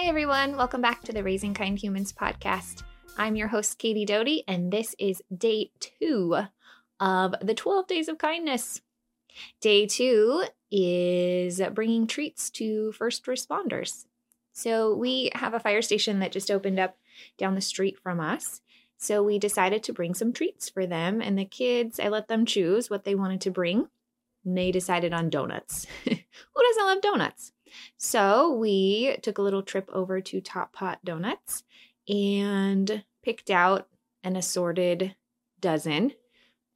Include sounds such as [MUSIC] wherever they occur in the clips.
Hi, everyone. Welcome back to the Raising Kind Humans podcast. I'm your host, Katie Doughty, and this is day two of the 12 Days of Kindness. Day two is bringing treats to first responders. So, we have a fire station that just opened up down the street from us. So, we decided to bring some treats for them. And the kids, I let them choose what they wanted to bring. And they decided on donuts. [LAUGHS] Who doesn't love donuts? So, we took a little trip over to Top Pot Donuts and picked out an assorted dozen.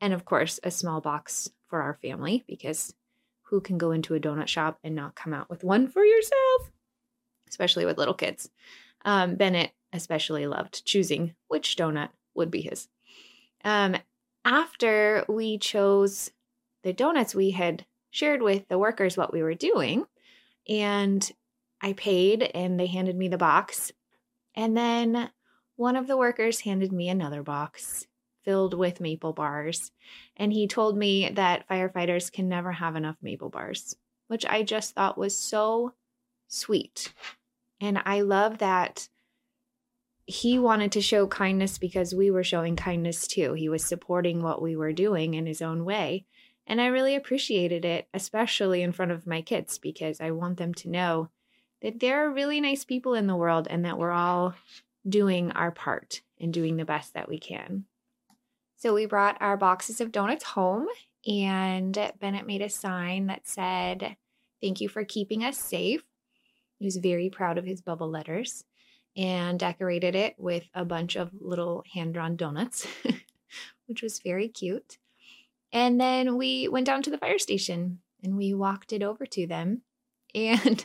And of course, a small box for our family because who can go into a donut shop and not come out with one for yourself? Especially with little kids. Um, Bennett especially loved choosing which donut would be his. Um, after we chose the donuts, we had shared with the workers what we were doing, and I paid, and they handed me the box. And then one of the workers handed me another box filled with maple bars. And he told me that firefighters can never have enough maple bars, which I just thought was so sweet. And I love that he wanted to show kindness because we were showing kindness too. He was supporting what we were doing in his own way. And I really appreciated it, especially in front of my kids, because I want them to know that there are really nice people in the world and that we're all doing our part and doing the best that we can. So we brought our boxes of donuts home, and Bennett made a sign that said, Thank you for keeping us safe. He was very proud of his bubble letters and decorated it with a bunch of little hand drawn donuts, [LAUGHS] which was very cute. And then we went down to the fire station and we walked it over to them. [LAUGHS] And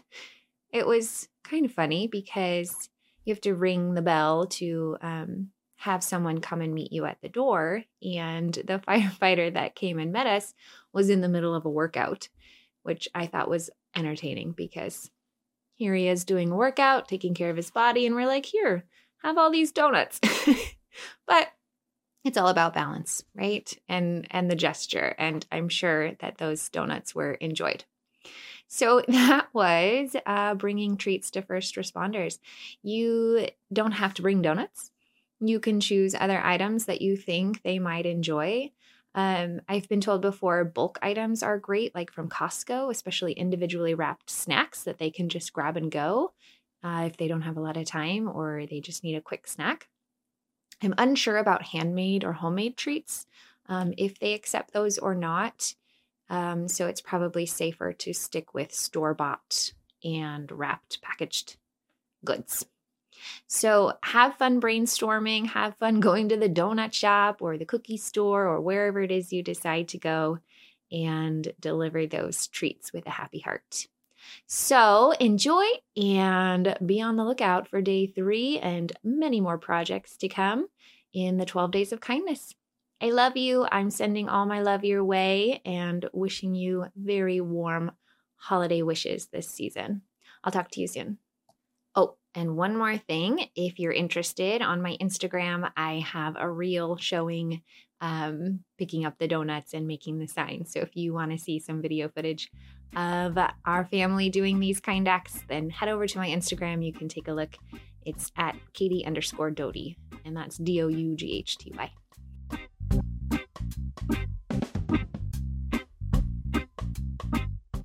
it was kind of funny because you have to ring the bell to um, have someone come and meet you at the door. And the [LAUGHS] firefighter that came and met us was in the middle of a workout, which I thought was entertaining because here he is doing a workout, taking care of his body, and we're like, here, have all these donuts. [LAUGHS] but it's all about balance, right? And and the gesture. And I'm sure that those donuts were enjoyed. So [LAUGHS] that was uh, bringing treats to first responders. You don't have to bring donuts. You can choose other items that you think they might enjoy. Um, I've been told before bulk items are great, like from Costco, especially individually wrapped snacks that they can just grab and go uh, if they don't have a lot of time or they just need a quick snack. I'm unsure about handmade or homemade treats, um, if they accept those or not. Um, so it's probably safer to stick with store bought and wrapped packaged goods. So have fun brainstorming, have fun [LAUGHS] going to the donut shop or the cookie store or wherever it is you decide to go and deliver those treats with a happy heart. So enjoy and be on the lookout for day three and many more projects to come in the 12 days of kindness. I love you. I'm sending all my love your way and wishing you very warm holiday wishes this season. I'll talk to you soon. And one more thing if you're interested, on my Instagram, I have a reel showing um, picking up the donuts and making the signs. So if you want to see some video footage of our family doing these kind acts, then head over to my Instagram. You can take a look. It's at Katie underscore Doughty, and that's D O U G H T Y.